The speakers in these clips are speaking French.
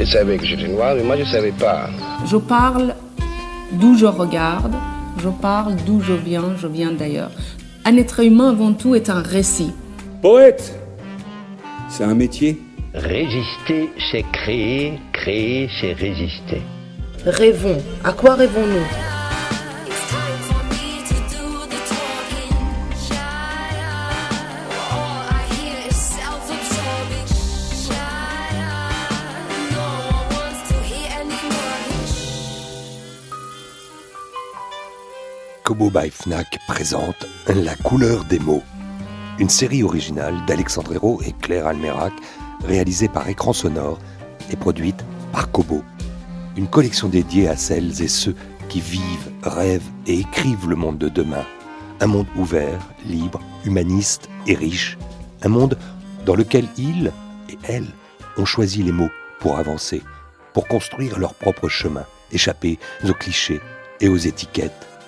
il savait que j'étais noir, mais moi je ne savais pas. Je parle d'où je regarde, je parle d'où je viens, je viens d'ailleurs. Un être humain avant tout est un récit. Poète, c'est un métier. Résister, c'est créer, créer, c'est résister. Rêvons. À quoi rêvons-nous? Kobo by Fnac présente La couleur des mots, une série originale d'Alexandre Hérault et Claire Almerac, réalisée par Écran Sonore et produite par Kobo. Une collection dédiée à celles et ceux qui vivent, rêvent et écrivent le monde de demain. Un monde ouvert, libre, humaniste et riche. Un monde dans lequel ils et elles ont choisi les mots pour avancer, pour construire leur propre chemin, échapper aux clichés et aux étiquettes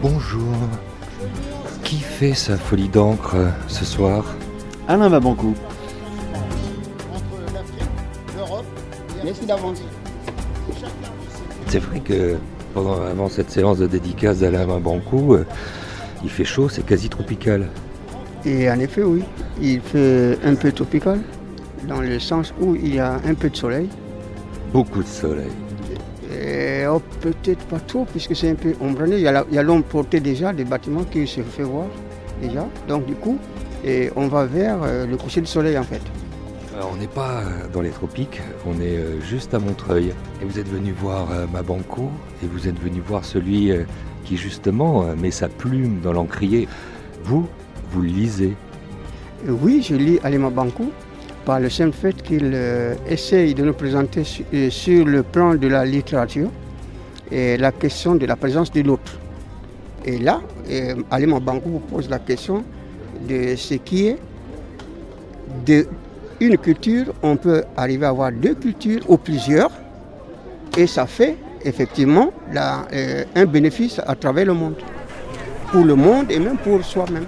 Bonjour. Qui fait sa folie d'encre euh, ce soir? Alain Mabankou. C'est vrai que pendant, avant cette séance de dédicace d'Alain Mabankou, euh, il fait chaud, c'est quasi tropical. Et en effet, oui, il fait un peu tropical, dans le sens où il y a un peu de soleil. Beaucoup de soleil. Oh, peut-être pas trop, puisque c'est un peu ombré. Il y a l'ombre portée déjà des bâtiments qui se fait voir déjà. Donc du coup, et on va vers euh, le coucher du soleil en fait. Alors, on n'est pas euh, dans les tropiques, on est euh, juste à Montreuil. Et vous êtes venu voir ma banco et vous êtes venu voir celui qui justement met sa plume dans l'encrier. Vous, vous lisez Oui, je lis Alima Banco par le simple fait qu'il essaye de nous présenter sur le plan de la littérature la question de la présence de l'autre. Et là, Alima Bankou vous pose la question de ce qui est de une culture, on peut arriver à avoir deux cultures ou plusieurs, et ça fait effectivement euh, un bénéfice à travers le monde, pour le monde et même pour soi-même.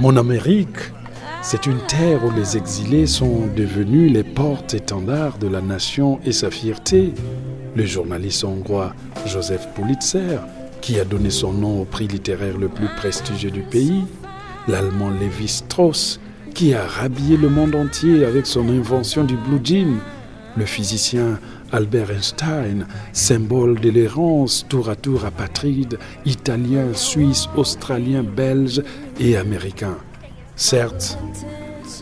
Mon Amérique, c'est une terre où les exilés sont devenus les portes-étendards de la nation et sa fierté. Le journaliste hongrois Joseph Pulitzer, qui a donné son nom au prix littéraire le plus prestigieux du pays, l'allemand Levi Strauss, qui a rhabillé le monde entier avec son invention du blue jean, le physicien Albert Einstein, symbole de l'errance tour à tour apatride, italien, suisse, australien, belge et américain. Certes,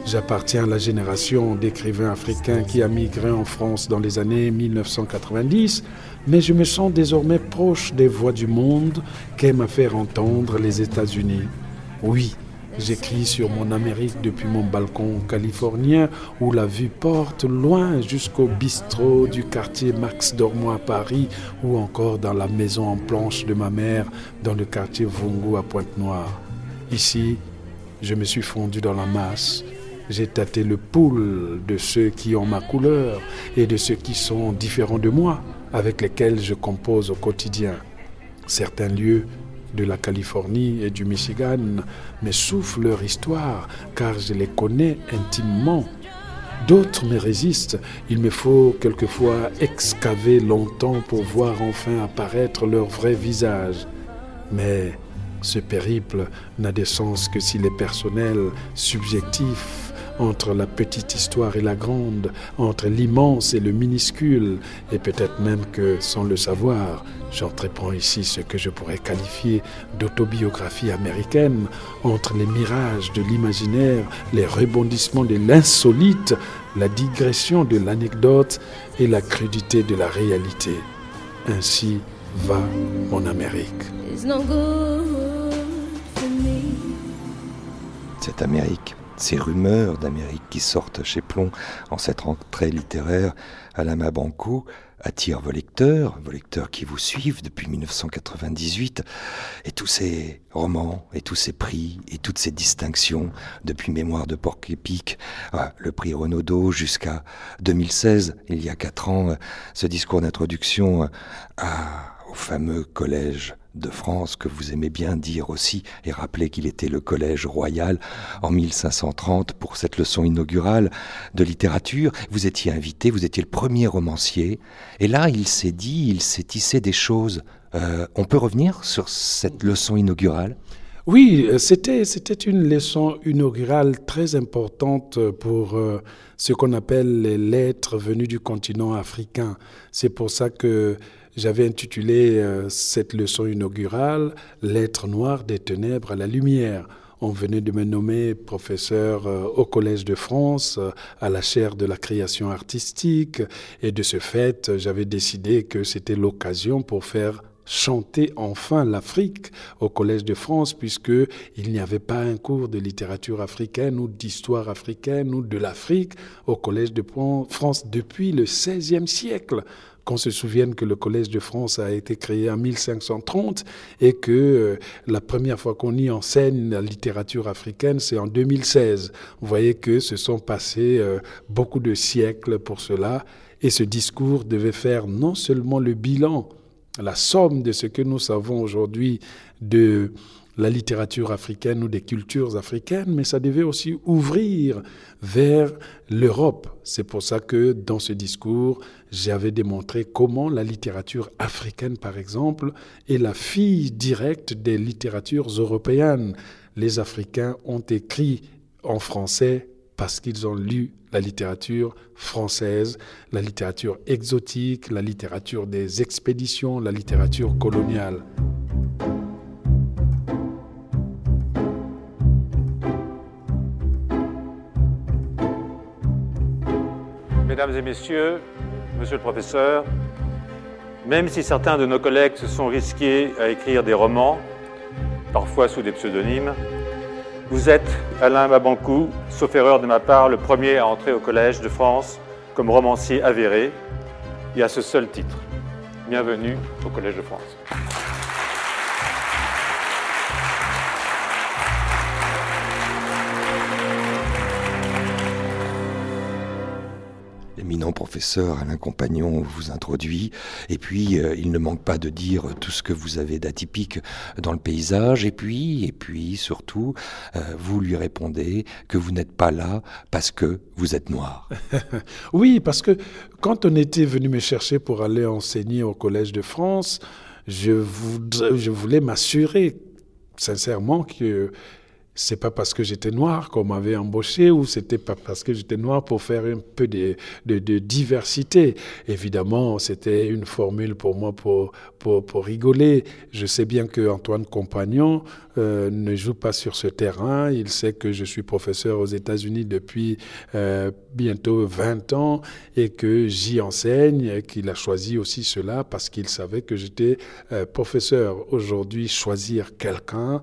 j'appartiens à la génération d'écrivains africains qui a migré en France dans les années 1990, mais je me sens désormais proche des voix du monde qu'aiment à faire entendre les États-Unis. Oui, J'écris sur mon Amérique depuis mon balcon californien où la vue porte loin jusqu'au bistrot du quartier Max Dormois à Paris ou encore dans la maison en planche de ma mère dans le quartier Vongo à Pointe-Noire. Ici, je me suis fondu dans la masse. J'ai tâté le pouls de ceux qui ont ma couleur et de ceux qui sont différents de moi, avec lesquels je compose au quotidien. Certains lieux de la Californie et du Michigan me souffrent leur histoire car je les connais intimement. D'autres me résistent. Il me faut quelquefois excaver longtemps pour voir enfin apparaître leur vrai visage. Mais ce périple n'a de sens que s'il est personnel, subjectif, entre la petite histoire et la grande, entre l'immense et le minuscule, et peut-être même que, sans le savoir, j'entreprends ici ce que je pourrais qualifier d'autobiographie américaine, entre les mirages de l'imaginaire, les rebondissements de l'insolite, la digression de l'anecdote et la crudité de la réalité. Ainsi va mon Amérique. Cette Amérique, ces rumeurs d'Amérique qui sortent chez Plomb en cette rentrée littéraire à la Mabanco attirent vos lecteurs, vos lecteurs qui vous suivent depuis 1998, et tous ces romans, et tous ces prix, et toutes ces distinctions, depuis Mémoire de Porc-Épic, ah, le prix Renaudot, jusqu'à 2016, il y a quatre ans, ce discours d'introduction au fameux collège de France que vous aimez bien dire aussi et rappeler qu'il était le collège royal en 1530 pour cette leçon inaugurale de littérature. Vous étiez invité, vous étiez le premier romancier et là il s'est dit, il s'est tissé des choses. Euh, on peut revenir sur cette leçon inaugurale? Oui, c'était, c'était une leçon inaugurale très importante pour euh, ce qu'on appelle les lettres venues du continent africain. C'est pour ça que j'avais intitulé euh, cette leçon inaugurale Lettres noires des ténèbres à la lumière. On venait de me nommer professeur euh, au Collège de France, euh, à la chaire de la création artistique, et de ce fait, j'avais décidé que c'était l'occasion pour faire chanter enfin l'Afrique au Collège de France, puisque il n'y avait pas un cours de littérature africaine ou d'histoire africaine ou de l'Afrique au Collège de France depuis le XVIe siècle qu'on se souvienne que le Collège de France a été créé en 1530 et que euh, la première fois qu'on y enseigne la littérature africaine, c'est en 2016. Vous voyez que se sont passés euh, beaucoup de siècles pour cela et ce discours devait faire non seulement le bilan, la somme de ce que nous savons aujourd'hui de la littérature africaine ou des cultures africaines, mais ça devait aussi ouvrir vers l'Europe. C'est pour ça que dans ce discours, j'avais démontré comment la littérature africaine, par exemple, est la fille directe des littératures européennes. Les Africains ont écrit en français parce qu'ils ont lu la littérature française, la littérature exotique, la littérature des expéditions, la littérature coloniale. Mesdames et messieurs, monsieur le professeur, même si certains de nos collègues se sont risqués à écrire des romans, parfois sous des pseudonymes, vous êtes, Alain Mabankou, sauf erreur de ma part, le premier à entrer au Collège de France comme romancier avéré et à ce seul titre. Bienvenue au Collège de France. Professeur Alain Compagnon vous introduit. Et puis, euh, il ne manque pas de dire tout ce que vous avez d'atypique dans le paysage. Et puis, et puis, surtout, euh, vous lui répondez que vous n'êtes pas là parce que vous êtes noir. oui, parce que quand on était venu me chercher pour aller enseigner au Collège de France, je voulais m'assurer sincèrement que c'est pas parce que j'étais noir qu'on m'avait embauché ou c'était pas parce que j'étais noir pour faire un peu de, de, diversité. Évidemment, c'était une formule pour moi pour, pour, pour, rigoler. Je sais bien que Antoine Compagnon euh, ne joue pas sur ce terrain. Il sait que je suis professeur aux États-Unis depuis euh, bientôt 20 ans et que j'y enseigne, qu'il a choisi aussi cela parce qu'il savait que j'étais euh, professeur. Aujourd'hui, choisir quelqu'un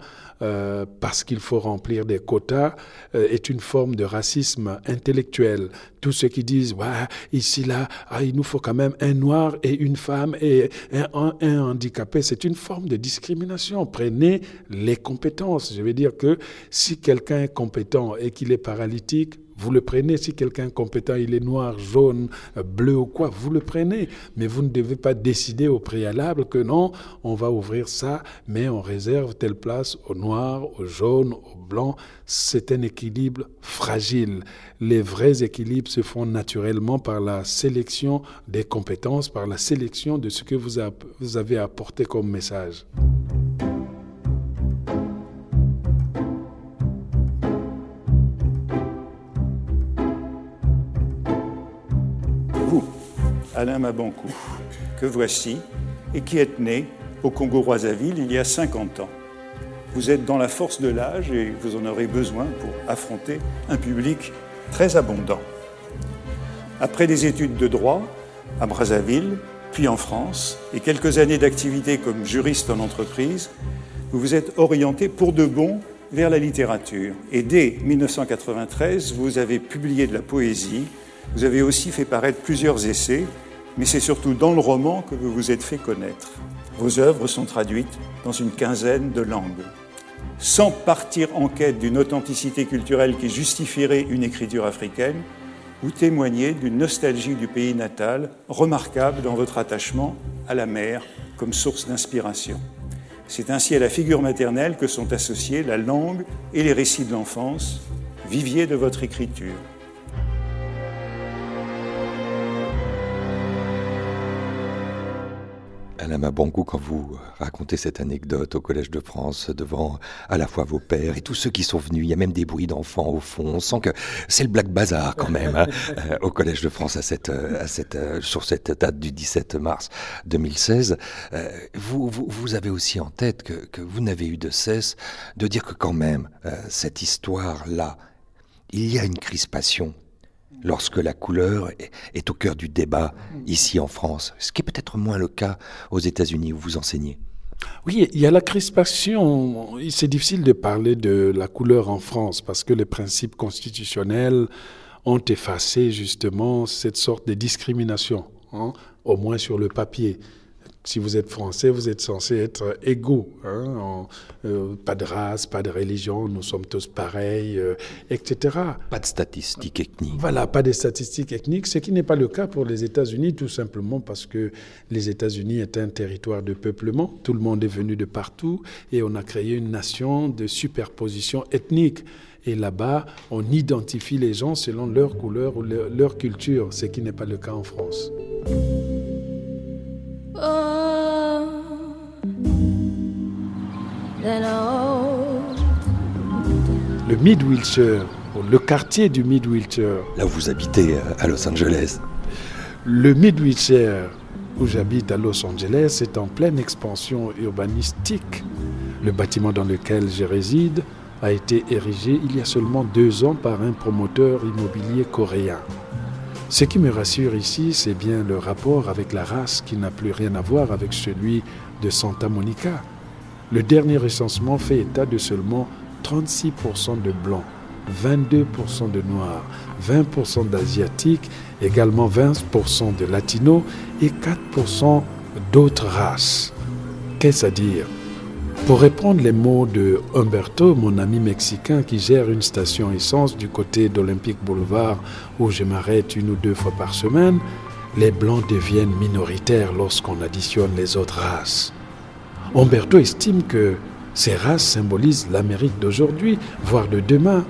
parce qu'il faut remplir des quotas euh, est une forme de racisme intellectuel. Tous ceux qui disent, ouais, ici, là, ah, il nous faut quand même un noir et une femme et un, un handicapé, c'est une forme de discrimination. Prenez les compétences. Je veux dire que si quelqu'un est compétent et qu'il est paralytique, vous le prenez. Si quelqu'un compétent, il est noir, jaune, bleu ou quoi, vous le prenez. Mais vous ne devez pas décider au préalable que non, on va ouvrir ça, mais on réserve telle place au noir, au jaune, au blanc. C'est un équilibre fragile. Les vrais équilibres se font naturellement par la sélection des compétences, par la sélection de ce que vous avez apporté comme message. Alain Mabankou, que voici, et qui est né au Congo-Brazzaville il y a 50 ans. Vous êtes dans la force de l'âge et vous en aurez besoin pour affronter un public très abondant. Après des études de droit à Brazzaville, puis en France, et quelques années d'activité comme juriste en entreprise, vous vous êtes orienté pour de bon vers la littérature. Et dès 1993, vous avez publié de la poésie, vous avez aussi fait paraître plusieurs essais, mais c'est surtout dans le roman que vous vous êtes fait connaître. Vos œuvres sont traduites dans une quinzaine de langues. Sans partir en quête d'une authenticité culturelle qui justifierait une écriture africaine, vous témoignez d'une nostalgie du pays natal remarquable dans votre attachement à la mer comme source d'inspiration. C'est ainsi à la figure maternelle que sont associés la langue et les récits de l'enfance, vivier de votre écriture. Alain Mabankou, quand vous racontez cette anecdote au Collège de France devant à la fois vos pères et tous ceux qui sont venus, il y a même des bruits d'enfants au fond, on sent que c'est le Black Bazar quand même hein, euh, au Collège de France à cette, à cette, euh, sur cette date du 17 mars 2016. Euh, vous, vous, vous, avez aussi en tête que, que vous n'avez eu de cesse de dire que quand même cette histoire-là, il y a une crispation lorsque la couleur est au cœur du débat ici en France, ce qui est peut-être moins le cas aux États-Unis où vous enseignez. Oui, il y a la crispation. C'est difficile de parler de la couleur en France parce que les principes constitutionnels ont effacé justement cette sorte de discrimination, hein, au moins sur le papier si vous êtes français, vous êtes censé être égaux. Hein, euh, pas de race, pas de religion, nous sommes tous pareils, euh, etc. Pas de statistiques ethniques. Voilà, pas de statistiques ethniques, ce qui n'est pas le cas pour les États-Unis, tout simplement parce que les États-Unis est un territoire de peuplement. Tout le monde est venu de partout et on a créé une nation de superposition ethnique. Et là-bas, on identifie les gens selon leur couleur ou leur, leur culture, ce qui n'est pas le cas en France. Le Mid Wilshire, le quartier du Mid Wilshire. Là où vous habitez à Los Angeles. Le Mid Wilshire, où j'habite à Los Angeles, est en pleine expansion urbanistique. Le bâtiment dans lequel je réside a été érigé il y a seulement deux ans par un promoteur immobilier coréen. Ce qui me rassure ici, c'est bien le rapport avec la race qui n'a plus rien à voir avec celui de Santa Monica. Le dernier recensement fait état de seulement 36% de blancs, 22% de noirs, 20% d'asiatiques, également 20% de latinos et 4% d'autres races. Qu'est-ce à dire? Pour répondre les mots de Humberto, mon ami mexicain qui gère une station essence du côté d'Olympique Boulevard où je m'arrête une ou deux fois par semaine, les blancs deviennent minoritaires lorsqu'on additionne les autres races. Humberto estime que ces races symbolisent l'Amérique d'aujourd'hui, voire de demain.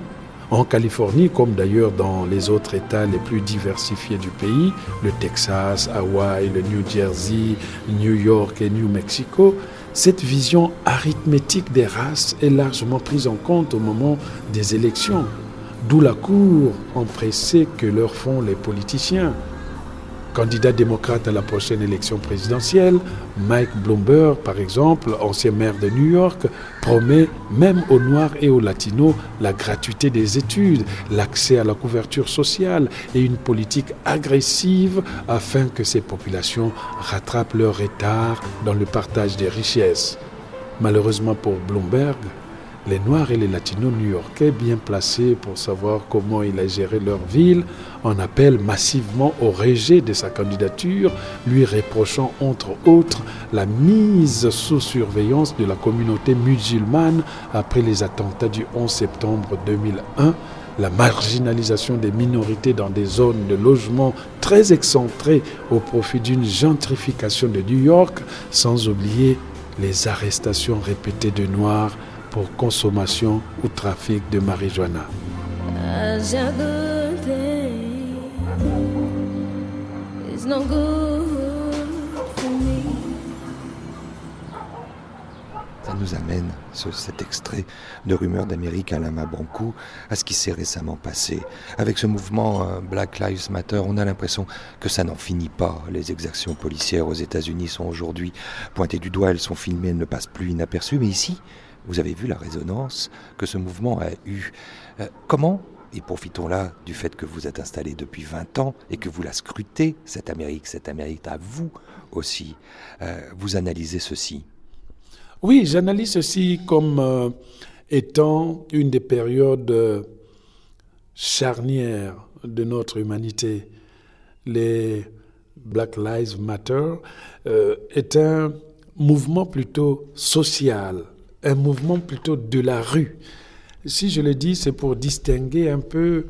En Californie, comme d'ailleurs dans les autres États les plus diversifiés du pays, le Texas, Hawaï, le New Jersey, New York et New Mexico, cette vision arithmétique des races est largement prise en compte au moment des élections, d'où la cour empressée que leur font les politiciens. Candidat démocrate à la prochaine élection présidentielle, Mike Bloomberg, par exemple, ancien maire de New York, promet même aux Noirs et aux Latinos la gratuité des études, l'accès à la couverture sociale et une politique agressive afin que ces populations rattrapent leur retard dans le partage des richesses. Malheureusement pour Bloomberg, les Noirs et les Latinos new-yorkais bien placés pour savoir comment il a géré leur ville en appellent massivement au rejet de sa candidature, lui reprochant entre autres la mise sous surveillance de la communauté musulmane après les attentats du 11 septembre 2001 la marginalisation des minorités dans des zones de logement très excentrées au profit d'une gentrification de New York, sans oublier les arrestations répétées de Noirs pour consommation ou trafic de marijuana. ça nous amène, cet extrait de Rumeurs d'Amérique à Lama Banco, à ce qui s'est récemment passé. Avec ce mouvement euh, Black Lives Matter, on a l'impression que ça n'en finit pas. Les exactions policières aux États-Unis sont aujourd'hui pointées du doigt, elles sont filmées, elles ne passent plus inaperçues. Mais ici, vous avez vu la résonance que ce mouvement a eue. Euh, comment et profitons là du fait que vous êtes installé depuis 20 ans et que vous la scrutez, cette Amérique, cette Amérique à vous aussi. Euh, vous analysez ceci? Oui, j'analyse ceci comme euh, étant une des périodes charnières de notre humanité. Les Black Lives Matter est un mouvement plutôt social, un mouvement plutôt de la rue. Si je le dis, c'est pour distinguer un peu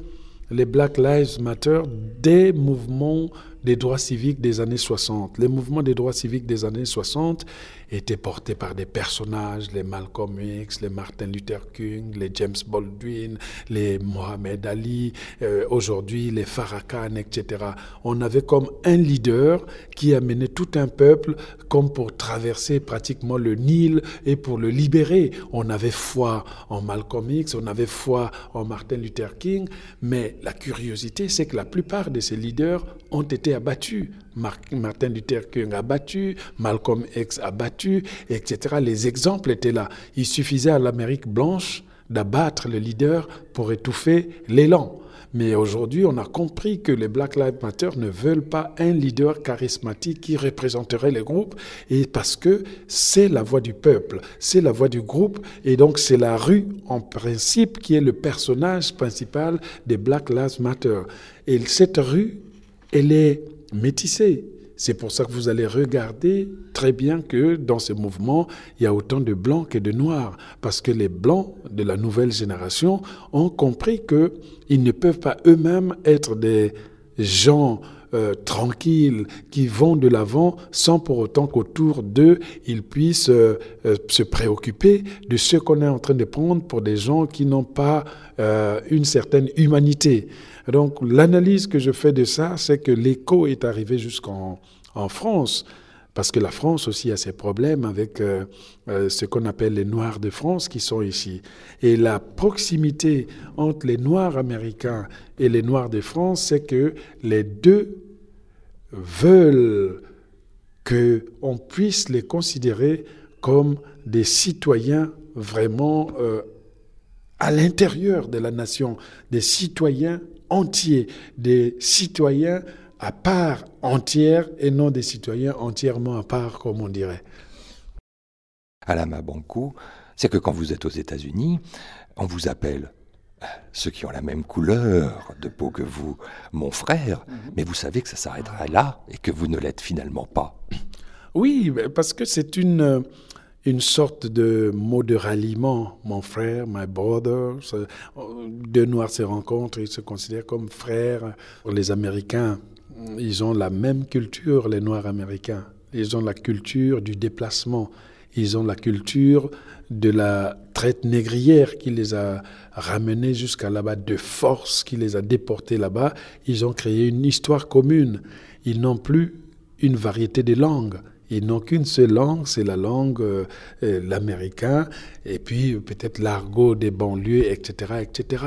les Black Lives Matter des mouvements des droits civiques des années 60. Les mouvements des droits civiques des années 60 étaient portés par des personnages, les Malcolm X, les Martin Luther King, les James Baldwin, les Mohamed Ali, euh, aujourd'hui les Farrakhan, etc. On avait comme un leader qui amenait tout un peuple comme pour traverser pratiquement le Nil et pour le libérer. On avait foi en Malcolm X, on avait foi en Martin Luther King, mais la curiosité, c'est que la plupart de ces leaders ont été abattus. Martin Luther King abattu, Malcolm X abattu, etc. Les exemples étaient là. Il suffisait à l'Amérique blanche d'abattre le leader pour étouffer l'élan. Mais aujourd'hui, on a compris que les Black Lives Matter ne veulent pas un leader charismatique qui représenterait le groupe, et parce que c'est la voix du peuple, c'est la voix du groupe, et donc c'est la rue en principe qui est le personnage principal des Black Lives Matter. Et cette rue, elle est métissée. C'est pour ça que vous allez regarder très bien que dans ce mouvement, il y a autant de blancs que de noirs, parce que les blancs de la nouvelle génération ont compris qu'ils ne peuvent pas eux-mêmes être des gens euh, tranquilles qui vont de l'avant sans pour autant qu'autour d'eux, ils puissent euh, euh, se préoccuper de ce qu'on est en train de prendre pour des gens qui n'ont pas une certaine humanité. Donc l'analyse que je fais de ça, c'est que l'écho est arrivé jusqu'en en France, parce que la France aussi a ses problèmes avec ce qu'on appelle les Noirs de France qui sont ici. Et la proximité entre les Noirs américains et les Noirs de France, c'est que les deux veulent qu'on puisse les considérer comme des citoyens vraiment euh, à l'intérieur de la nation, des citoyens entiers, des citoyens à part entière et non des citoyens entièrement à part, comme on dirait. Alama Banco, c'est que quand vous êtes aux États-Unis, on vous appelle ceux qui ont la même couleur de peau que vous, mon frère, mhm. mais vous savez que ça s'arrêtera là et que vous ne l'êtes finalement pas. Oui, parce que c'est une, une sorte de mot de ralliement. Mon frère, my brother, deux Noirs se rencontrent, ils se considèrent comme frères. Les Américains, ils ont la même culture, les Noirs américains. Ils ont la culture du déplacement. Ils ont la culture de la traite négrière qui les a ramenés jusqu'à là-bas, de force qui les a déportés là-bas. Ils ont créé une histoire commune. Ils n'ont plus une variété de langues. Ils n'ont qu'une seule langue, c'est la langue, euh, euh, l'américain, et puis peut-être l'argot des banlieues, etc., etc.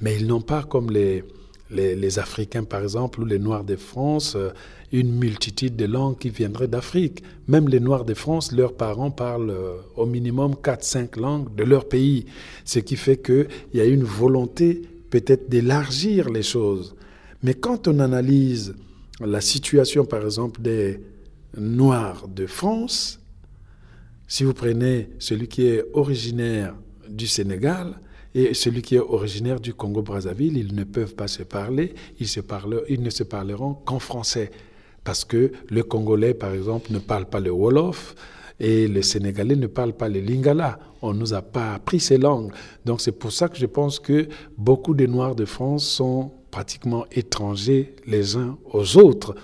Mais ils n'ont pas comme les, les, Africains, par exemple, ou les Noirs de France, euh, une multitude de langues qui viendraient d'Afrique. Même les Noirs de France, leurs parents parlent au minimum 4-5 langues de leur pays. Ce qui fait qu'il y a une volonté peut-être d'élargir les choses. Mais quand on analyse la situation, par exemple, des Noirs de France, si vous prenez celui qui est originaire du Sénégal et celui qui est originaire du Congo-Brazzaville, ils ne peuvent pas se parler, ils, se parlent, ils ne se parleront qu'en français. Parce que le Congolais, par exemple, ne parle pas le Wolof et le Sénégalais ne parle pas le Lingala. On ne nous a pas appris ces langues. Donc c'est pour ça que je pense que beaucoup de Noirs de France sont pratiquement étrangers les uns aux autres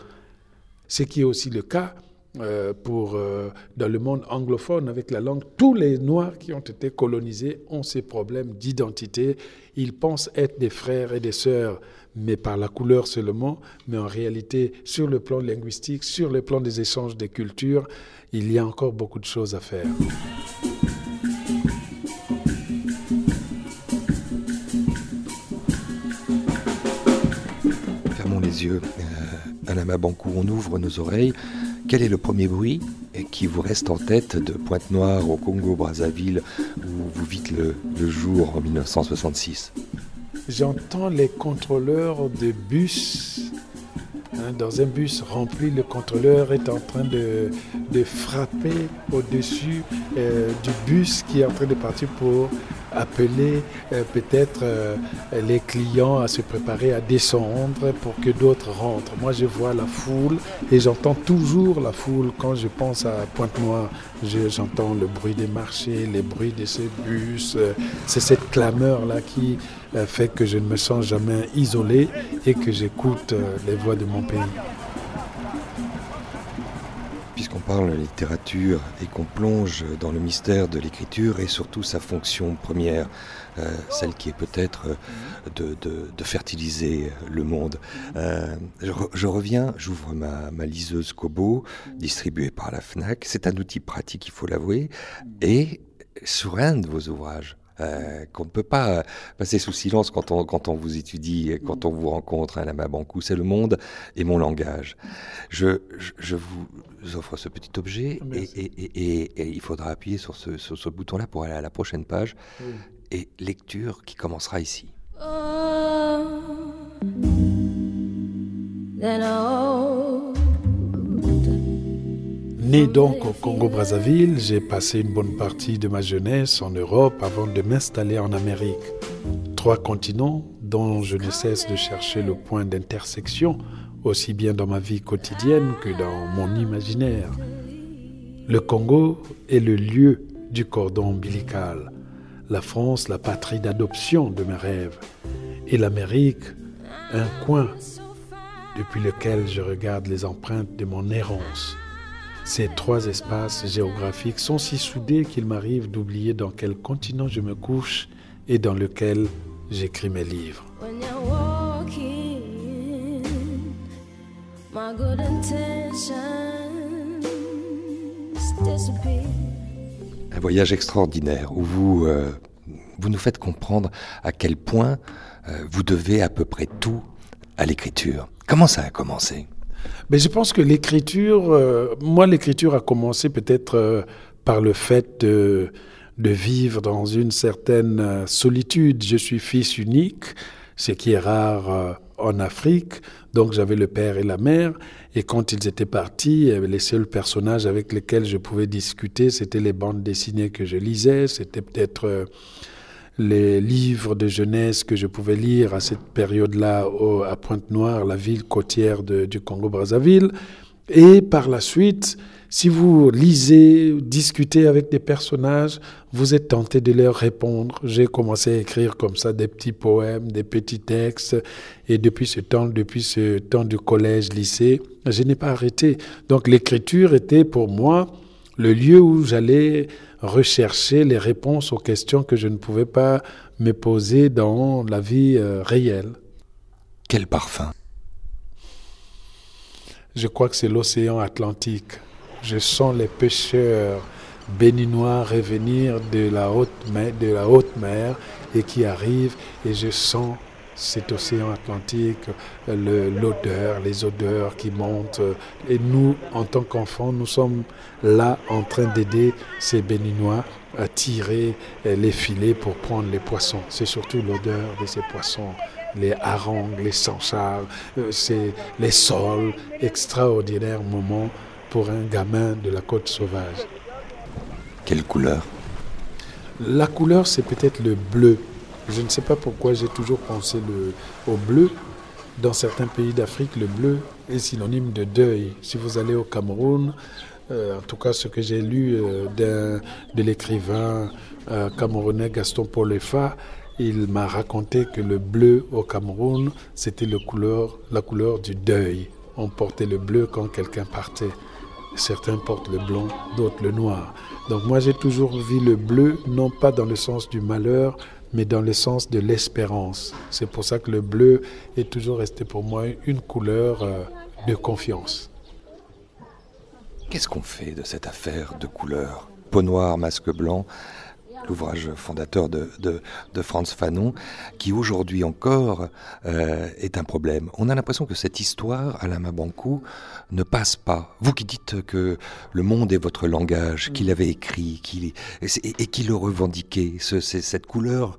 ce qui est aussi le cas euh, pour, euh, dans le monde anglophone avec la langue. Tous les Noirs qui ont été colonisés ont ces problèmes d'identité. Ils pensent être des frères et des sœurs, mais par la couleur seulement. Mais en réalité, sur le plan linguistique, sur le plan des échanges des cultures, il y a encore beaucoup de choses à faire. Fermons les yeux. Euh, à Mabankou, on ouvre nos oreilles. Quel est le premier bruit qui vous reste en tête de Pointe-Noire au Congo-Brazzaville où vous le, le jour en 1966 J'entends les contrôleurs de bus Hein, dans un bus rempli, le contrôleur est en train de, frapper au-dessus euh, du bus qui est en train de partir pour appeler euh, peut-être euh, les clients à se préparer à descendre pour que d'autres rentrent. Moi, je vois la foule et j'entends toujours la foule quand je pense à Pointe-Noire. J'entends le bruit des marchés, les bruits de ces bus. C'est cette clameur-là qui fait que je ne me sens jamais isolé et que j'écoute les voix de mon pays. Puisqu'on parle de littérature et qu'on plonge dans le mystère de l'écriture et surtout sa fonction première, euh, celle qui est peut-être euh, de, fertiliser le monde. Euh, je, reviens, j'ouvre ma, ma, liseuse Kobo, distribuée par la FNAC. C'est un outil pratique, il faut l'avouer. Et sur un de vos ouvrages, euh, qu'on ne peut pas passer sous silence quand on, quand on vous étudie, quand on vous rencontre à la Mabankou. C'est le monde et mon langage. Je, je, vous offre ce petit objet et, et, il faudra appuyer sur ce, sur ce bouton-là pour aller à la prochaine page. Et lecture qui commencera ici. Oh, Né donc au Congo-Brazzaville, j'ai passé une bonne partie de ma jeunesse en Europe avant de m'installer en Amérique. Trois continents dont je ne cesse de chercher le point d'intersection, aussi bien dans ma vie quotidienne que dans mon imaginaire. Le Congo est le lieu du cordon ombilical, la France la patrie d'adoption de mes rêves, et l'Amérique un coin depuis lequel je regarde les empreintes de mon errance. Ces trois espaces géographiques sont si soudés qu'il m'arrive d'oublier dans quel continent je me couche et dans lequel j'écris mes livres. Un voyage extraordinaire où vous, euh, vous nous faites comprendre à quel point euh, vous devez à peu près tout à l'écriture. Comment ça a commencé? Mais je pense que l'écriture, euh, moi l'écriture a commencé peut-être euh, par le fait de, vivre dans une certaine euh, solitude. Je suis fils unique, ce qui est rare en Afrique, donc j'avais le père et la mère, et quand ils étaient partis, les seuls personnages avec lesquels je pouvais discuter, c'était les bandes dessinées que je lisais, c'était peut-être les livres de jeunesse que je pouvais lire à cette période-là à Pointe-Noire, la ville côtière du Congo-Brazzaville. Et par la suite, si vous lisez, discutez avec des personnages, vous êtes tenté de leur répondre. J'ai commencé à écrire comme ça des petits poèmes, des petits textes. Et depuis ce temps, depuis ce temps du collège, lycée, je n'ai pas arrêté. Donc l'écriture était pour moi le lieu où j'allais rechercher les réponses aux questions que je ne pouvais pas me poser dans la vie euh, réelle. Quel parfum? Je crois que c'est l'océan Atlantique. Je sens les pêcheurs béninois revenir de la haute mer, de la haute mer et qui arrivent et je sens cet océan Atlantique, l'odeur, les odeurs qui montent. Et nous, en tant qu'enfants, nous sommes là en train d'aider ces Béninois à tirer les filets pour prendre les poissons. C'est surtout l'odeur de ces poissons, les harangues, les sanchards, euh, c'est les sols, extraordinaire moment pour un gamin de la côte sauvage. Quelle couleur? La couleur, c'est peut-être le bleu je ne sais pas pourquoi j'ai toujours pensé au bleu. Dans certains pays d'Afrique, le bleu est synonyme de deuil. Si vous allez au Cameroun, euh, en tout cas ce que j'ai lu euh, de l'écrivain euh, camerounais Gaston Polefa, il m'a raconté que le bleu au Cameroun, c'était la couleur du deuil. On portait le bleu quand quelqu'un partait. Certains portent le blanc, d'autres le noir. Donc moi j'ai toujours vu le bleu, non pas dans le sens du malheur, mais dans le sens de l'espérance. C'est pour ça que le bleu est toujours resté pour moi une couleur euh, de confiance. Qu'est-ce qu'on fait de cette affaire de couleur? Peau noire, masque blanc, l'ouvrage fondateur de, de, Franz Fanon, qui aujourd'hui encore euh, est un problème. On a l'impression que cette histoire, Alain Mabankou, ne passe pas. Vous qui dites que le monde est votre langage, qu'il avait écrit, qu'il et, qu'il le revendiquait, ce, cette couleur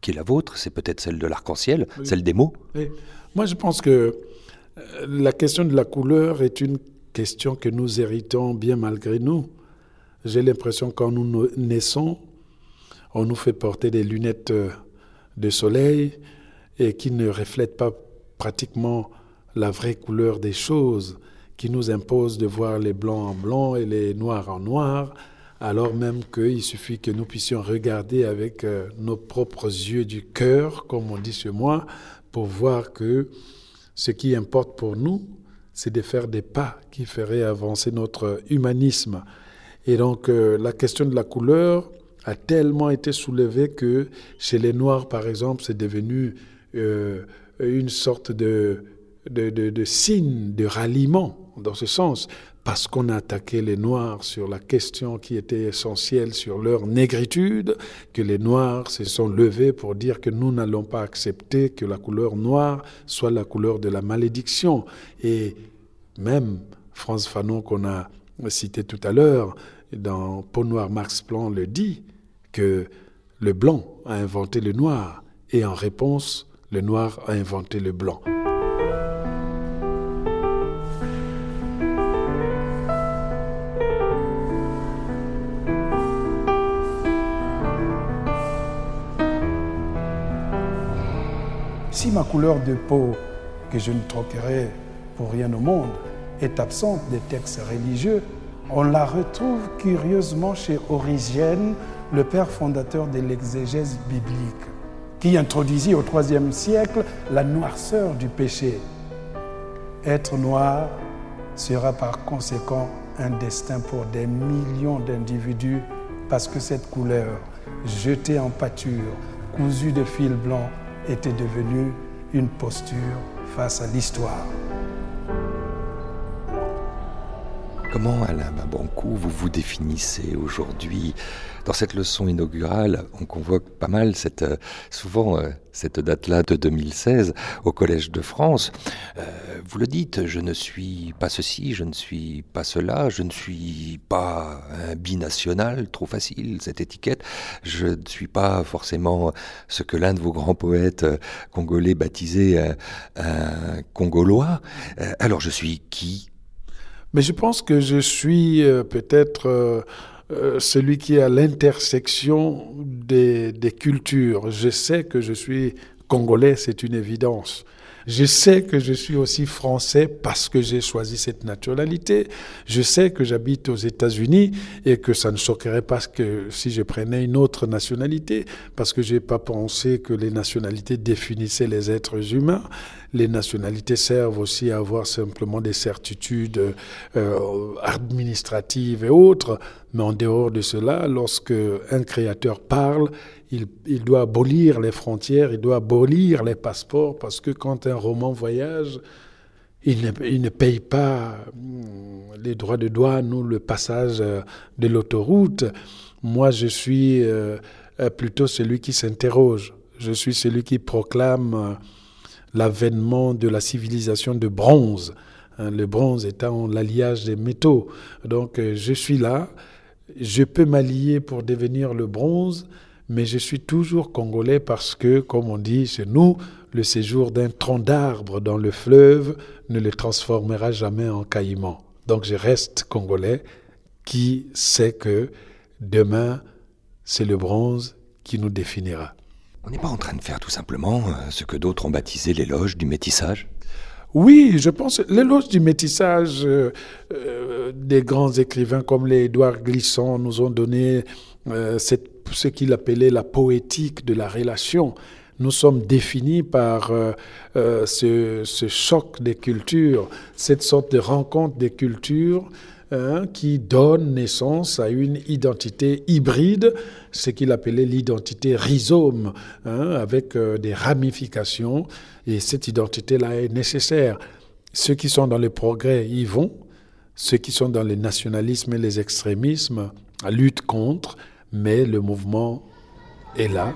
qui est la vôtre, c'est peut-être celle de l'arc-en-ciel, celle des mots. Moi, je pense que euh, la question de la couleur est une question que nous héritons bien malgré nous. J'ai l'impression quand nous naissons, on nous fait porter des lunettes euh, de soleil et qui ne reflètent pas pratiquement la vraie couleur des choses, qui nous imposent de voir les blancs en blanc et les noirs en noir, alors même qu'il suffit que nous puissions regarder avec euh, nos propres yeux du cœur, comme on dit chez moi, pour voir que ce qui importe pour nous, c'est de faire des pas qui feraient avancer notre humanisme. Et donc euh, la question de la couleur a tellement été soulevée que chez les Noirs, par exemple, c'est devenu euh, une sorte de, de, de, signe de ralliement dans ce sens, parce qu'on a attaqué les Noirs sur la question qui était essentielle sur leur négritude, que les Noirs se sont levés pour dire que nous n'allons pas accepter que la couleur noire soit la couleur de la malédiction. Et même France Fanon qu'on a cité tout à l'heure, dans Peau noire, Marx Plan le dit, que le blanc a inventé le noir, et en réponse, le noir a inventé le blanc. Si ma couleur de peau, que je ne troquerai pour rien au monde, est absente des textes religieux, on la retrouve curieusement chez Origène, le père fondateur de l'exégèse biblique, qui introduisit au IIIe siècle la noirceur du péché. Être noir sera par conséquent un destin pour des millions d'individus parce que cette couleur, jetée en pâture, cousue de fil blanc, était devenue une posture face à l'histoire. Comment, Alain Mabankou, vous vous définissez aujourd'hui Dans cette leçon inaugurale, on convoque pas mal cette, euh, souvent euh, cette date-là de 2016 au Collège de France. Euh, vous le dites, je ne suis pas ceci, je ne suis pas cela, je ne suis pas un binational, trop facile cette étiquette. Je ne suis pas forcément ce que l'un de vos grands poètes congolais baptisait un Congolois. alors je suis qui mais je pense que je suis euh, peut-être euh, euh, celui qui est à l'intersection des, des cultures. Je sais que je suis congolais, c'est une évidence. Je sais que je suis aussi français parce que j'ai choisi cette nationalité. Je sais que j'habite aux États-Unis et que ça ne choquerait pas si je prenais une autre nationalité, parce que j'ai pas pensé que les nationalités définissaient les êtres humains. Les nationalités servent aussi à avoir simplement des certitudes euh, administratives et autres. Mais en dehors de cela, lorsque un créateur parle, il, doit abolir les frontières, il doit abolir les passeports, parce que quand un roman voyage, il ne, paye pas hmm, les droits de douane ou le passage euh, de l'autoroute. Moi, je suis euh, plutôt celui qui s'interroge. Je suis celui qui proclame euh, l'avènement de la civilisation de bronze. Hein, le bronze étant l'alliage des métaux. Donc, je suis là. Je peux m'allier pour devenir le bronze, mais je suis toujours congolais parce que, comme on dit chez nous, le séjour d'un tronc d'arbre dans le fleuve ne le transformera jamais en caïman. Donc je reste congolais qui sait que demain, c'est le bronze qui nous définira. On n'est pas en train de faire tout simplement euh, ce que d'autres ont baptisé l'éloge du métissage? Oui, je pense l'éloge du métissage euh, euh, des grands écrivains comme les Édouard Glissant nous ont donné cette ce qu'il appelait la poétique de la relation. Nous sommes définis par euh, euh, ce, choc des cultures, cette sorte de rencontre des cultures hein, qui donne naissance à une identité hybride, ce qu'il appelait l'identité rhizome, hein, avec euh, des ramifications. Et cette identité-là est nécessaire. Ceux qui sont dans le progrès y vont, ceux qui sont dans le nationalisme et les extrémismes luttent contre, mais le mouvement Et là,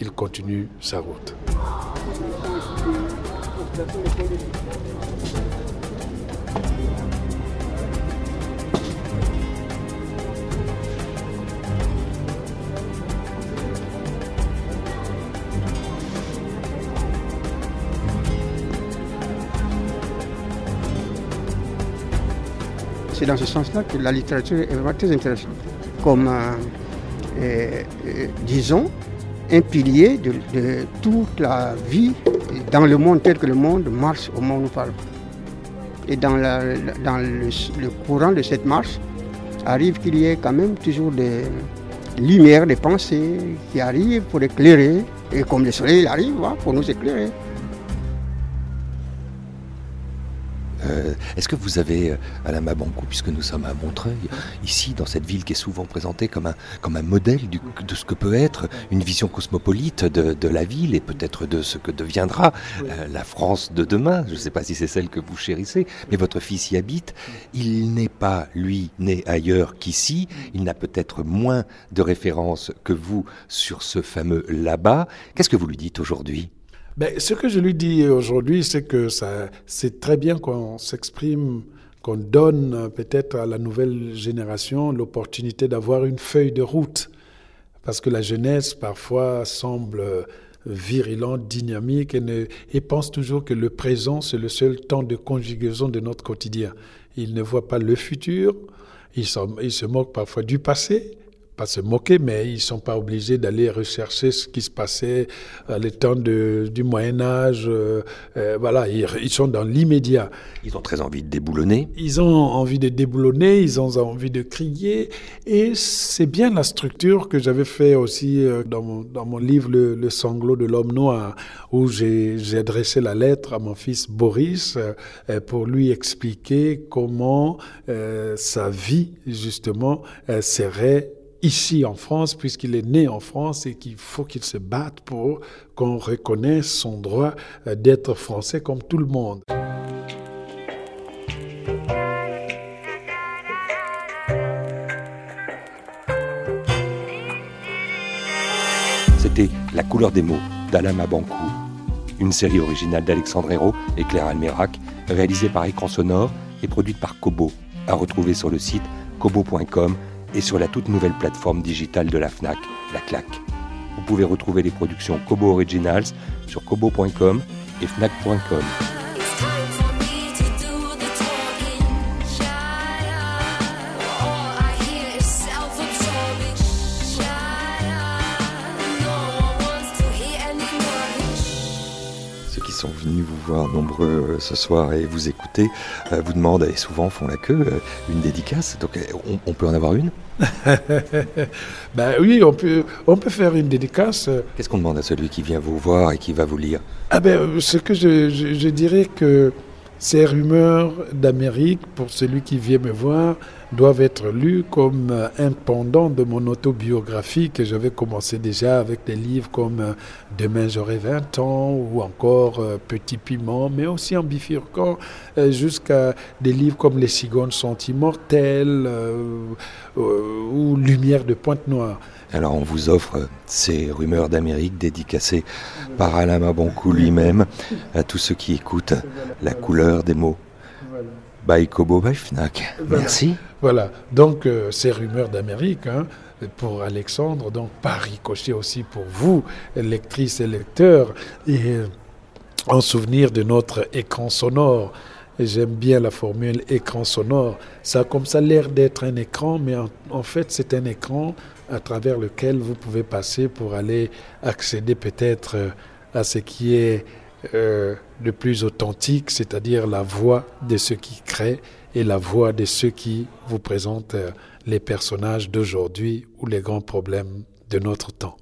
il continue sa route. C'est dans ce sens-là que la littérature est vraiment très intéressante. Comme, euh, disons, un pilier de, toute la vie dans le monde tel que le monde marche au moment où nous parlons. Et dans, le, courant de cette marche, arrive qu'il y ait quand même toujours des lumières, des pensées qui arrivent pour éclairer. Et comme le soleil arrive hein, pour nous éclairer. Est-ce que vous avez, Alain Mabankou, puisque nous sommes à Montreuil, ici, dans cette ville qui est souvent présentée comme un, comme un modèle du, de ce que peut être une vision cosmopolite de, de la ville et peut-être de ce que deviendra euh, la France de demain Je ne sais pas si c'est celle que vous chérissez, mais votre fils y habite. Il n'est pas, lui, né ailleurs qu'ici. Il n'a peut-être moins de références que vous sur ce fameux là-bas. Qu'est-ce que vous lui dites aujourd'hui? Ben, ce que je lui dis aujourd'hui, c'est que c'est très bien qu'on s'exprime, qu'on donne peut-être à la nouvelle génération l'opportunité d'avoir une feuille de route. Parce que la jeunesse, parfois, semble virulente, dynamique et pense toujours que le présent, c'est le seul temps de conjugaison de notre quotidien. Il ne voit pas le futur, il, il se moque parfois du passé, pas se moquer, mais ils ne sont pas obligés d'aller rechercher ce qui se passait à les temps de, du Moyen Âge. Euh, euh, voilà, ils, ils, sont dans l'immédiat. Ils ont très envie de déboulonner. Ils ont envie de déboulonner, ils ont envie de crier. Et c'est bien la structure que j'avais fait aussi dans mon, dans mon livre Le, le sanglot de l'homme noir, où j'ai adressé la lettre à mon fils Boris euh, pour lui expliquer comment euh, sa vie, justement, euh, serait ici en France, puisqu'il est né en France et qu'il faut qu'il se batte pour qu'on reconnaisse son droit d'être français comme tout le monde. C'était La couleur des mots d'Alain Mabankou, une série originale d'Alexandre Hérault et Claire Almerac, réalisée par Écran Sonore et produite par Kobo, à retrouver sur le site kobo.com et sur la toute nouvelle plateforme digitale de la FNAC, la Claque. Vous pouvez retrouver les productions Kobo Originals sur kobo.com et fnac.com. venus vous voir nombreux ce soir et vous écouter vous demandent, et souvent font la queue, une dédicace. Donc on, on peut en avoir une? Ben oui, on peut, on peut faire une dédicace. Qu'est-ce qu'on demande à celui qui vient vous voir et qui va vous lire? Ah ben, ce que je, je, je dirais que ces rumeurs d'Amérique, pour celui qui vient me voir, doivent être lues comme un pendant de mon autobiographie que j'avais commencé déjà avec des livres comme Demain j'aurai 20 ans ou encore Petit Piment, mais aussi en bifurquant jusqu'à des livres comme Les cigognes sont immortelles ou Lumière de Pointe-Noire. Alors on vous offre ces rumeurs d'Amérique dédicacées par Alain lui-même à tous ceux qui écoutent la couleur des mots. By Kobo, Fnac. Merci. Voilà, donc euh, ces rumeurs d'Amérique, hein, pour Alexandre, donc par ricochet aussi pour vous, lectrices et lecteurs, et euh, en souvenir de notre écran sonore. J'aime bien la formule écran sonore. Ça a comme ça l'air d'être un écran, mais en, en fait c'est un écran à travers lequel vous pouvez passer pour aller accéder peut-être à ce qui est euh, le plus authentique, c'est-à-dire la voix de ceux qui créent et la voix de ceux qui vous présentent les personnages d'aujourd'hui ou les grands problèmes de notre temps.